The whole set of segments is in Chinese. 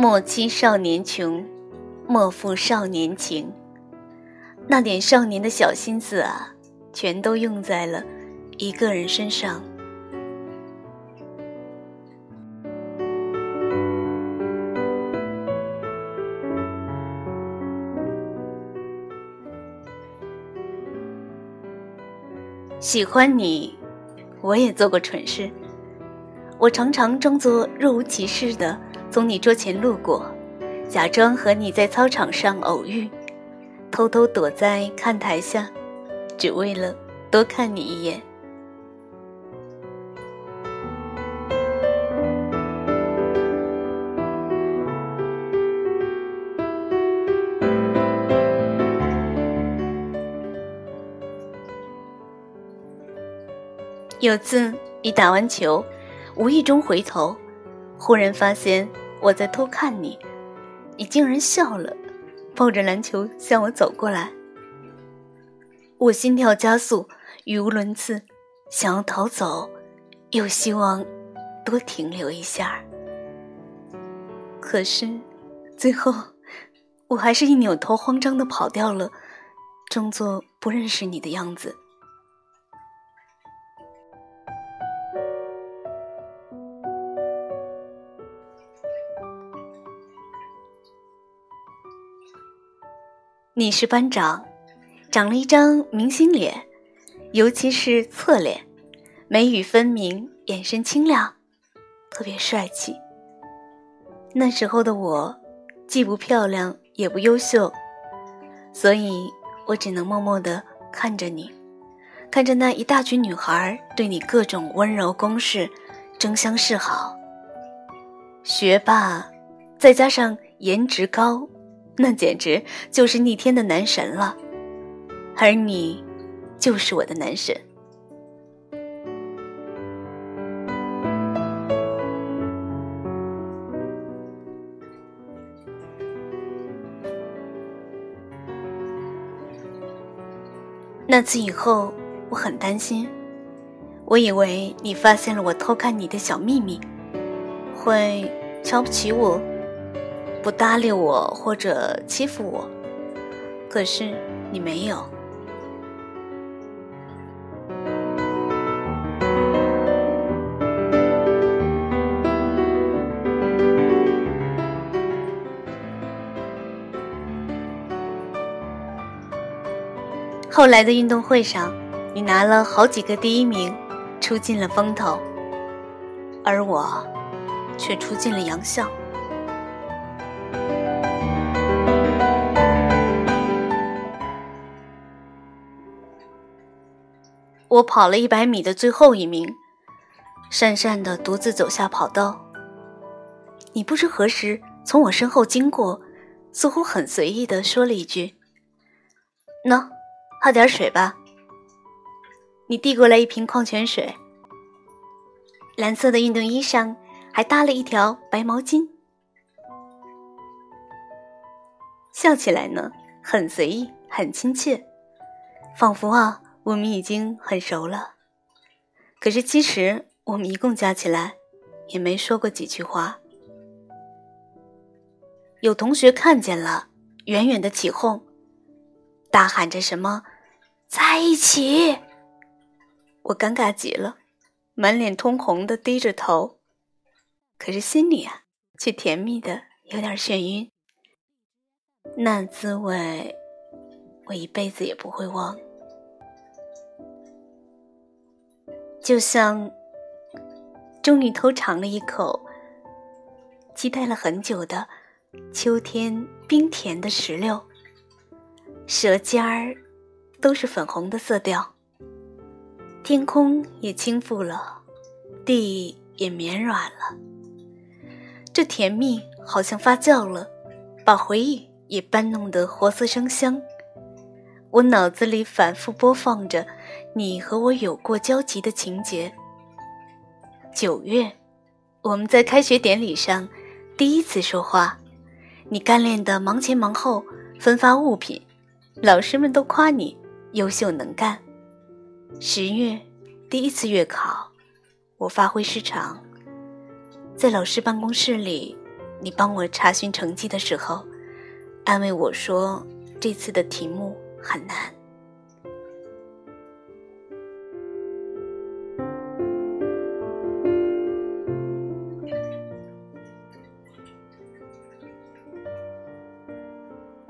莫欺少年穷，莫负少年情。那点少年的小心思啊，全都用在了一个人身上。喜欢你，我也做过蠢事。我常常装作若无其事的从你桌前路过，假装和你在操场上偶遇，偷偷躲在看台下，只为了多看你一眼。有次，你打完球，无意中回头，忽然发现我在偷看你，你竟然笑了，抱着篮球向我走过来。我心跳加速，语无伦次，想要逃走，又希望多停留一下。可是，最后，我还是一扭头，慌张的跑掉了，装作不认识你的样子。你是班长，长了一张明星脸，尤其是侧脸，眉宇分明，眼神清亮，特别帅气。那时候的我，既不漂亮也不优秀，所以我只能默默地看着你，看着那一大群女孩对你各种温柔攻势，争相示好。学霸，再加上颜值高。那简直就是逆天的男神了，而你，就是我的男神。那次以后，我很担心，我以为你发现了我偷看你的小秘密，会瞧不起我。不搭理我或者欺负我，可是你没有。后来的运动会上，你拿了好几个第一名，出尽了风头，而我却出尽了洋相。我跑了一百米的最后一名，讪讪的独自走下跑道。你不知何时从我身后经过，似乎很随意的说了一句：“喏，喝点水吧。”你递过来一瓶矿泉水，蓝色的运动衣上还搭了一条白毛巾，笑起来呢，很随意，很亲切，仿佛啊。我们已经很熟了，可是其实我们一共加起来也没说过几句话。有同学看见了，远远的起哄，大喊着什么“在一起”。我尴尬极了，满脸通红的低着头，可是心里啊却甜蜜的有点眩晕。那滋味，我一辈子也不会忘。就像终于偷尝了一口，期待了很久的秋天冰甜的石榴，舌尖儿都是粉红的色调，天空也轻覆了，地也绵软了，这甜蜜好像发酵了，把回忆也搬弄得活色生香。我脑子里反复播放着你和我有过交集的情节。九月，我们在开学典礼上第一次说话，你干练的忙前忙后分发物品，老师们都夸你优秀能干。十月，第一次月考，我发挥失常，在老师办公室里你帮我查询成绩的时候，安慰我说这次的题目很难。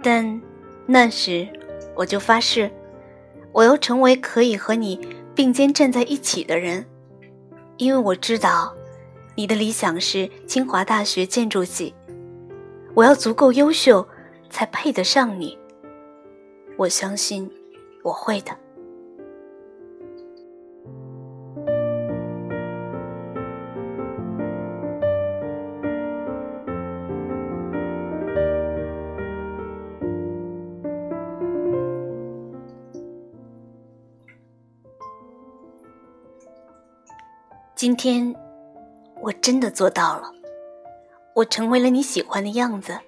但那时我就发誓，我要成为可以和你并肩站在一起的人，因为我知道你的理想是清华大学建筑系，我要足够优秀才配得上你。我相信我会的。今天，我真的做到了。我成为了你喜欢的样子，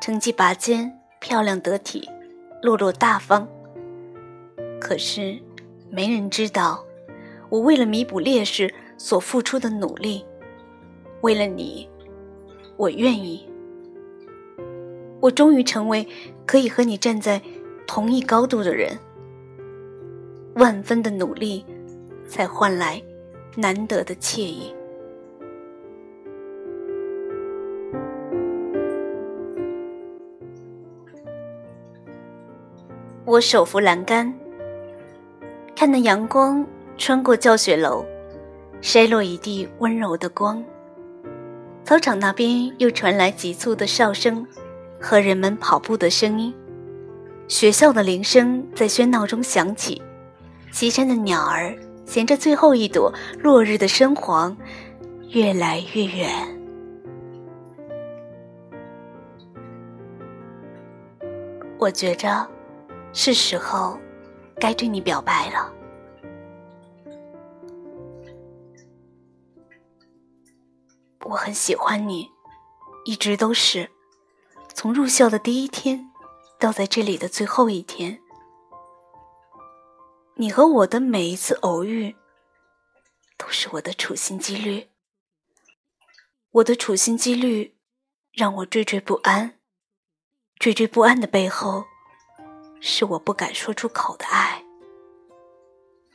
成绩拔尖，漂亮得体，落落大方。可是，没人知道，我为了弥补劣势所付出的努力。为了你，我愿意。我终于成为可以和你站在同一高度的人。万分的努力，才换来。难得的惬意。我手扶栏杆，看那阳光穿过教学楼，筛落一地温柔的光。操场那边又传来急促的哨声和人们跑步的声音，学校的铃声在喧闹中响起，西山的鸟儿。衔着最后一朵落日的深黄，越来越远。我觉着，是时候该对你表白了。我很喜欢你，一直都是，从入校的第一天，到在这里的最后一天。你和我的每一次偶遇，都是我的处心积虑。我的处心积虑，让我惴惴不安。惴惴不安的背后，是我不敢说出口的爱。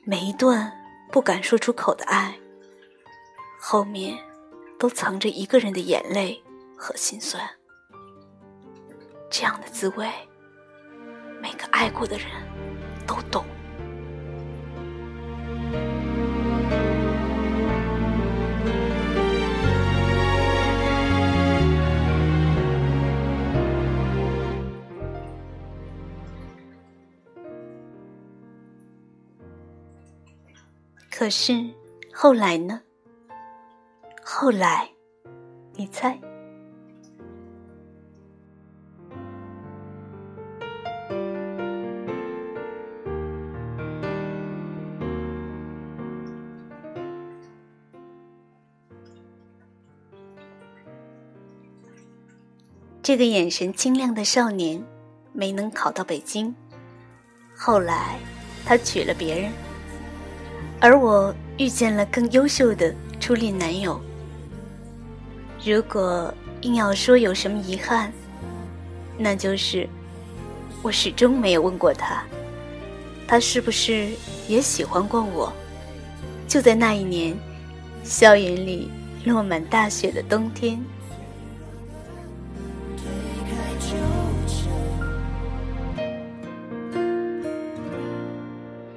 每一段不敢说出口的爱，后面都藏着一个人的眼泪和心酸。这样的滋味，每个爱过的人都懂。可是后来呢？后来，你猜？这个眼神清亮的少年没能考到北京，后来他娶了别人。而我遇见了更优秀的初恋男友。如果硬要说有什么遗憾，那就是我始终没有问过他，他是不是也喜欢过我。就在那一年，校园里落满大雪的冬天。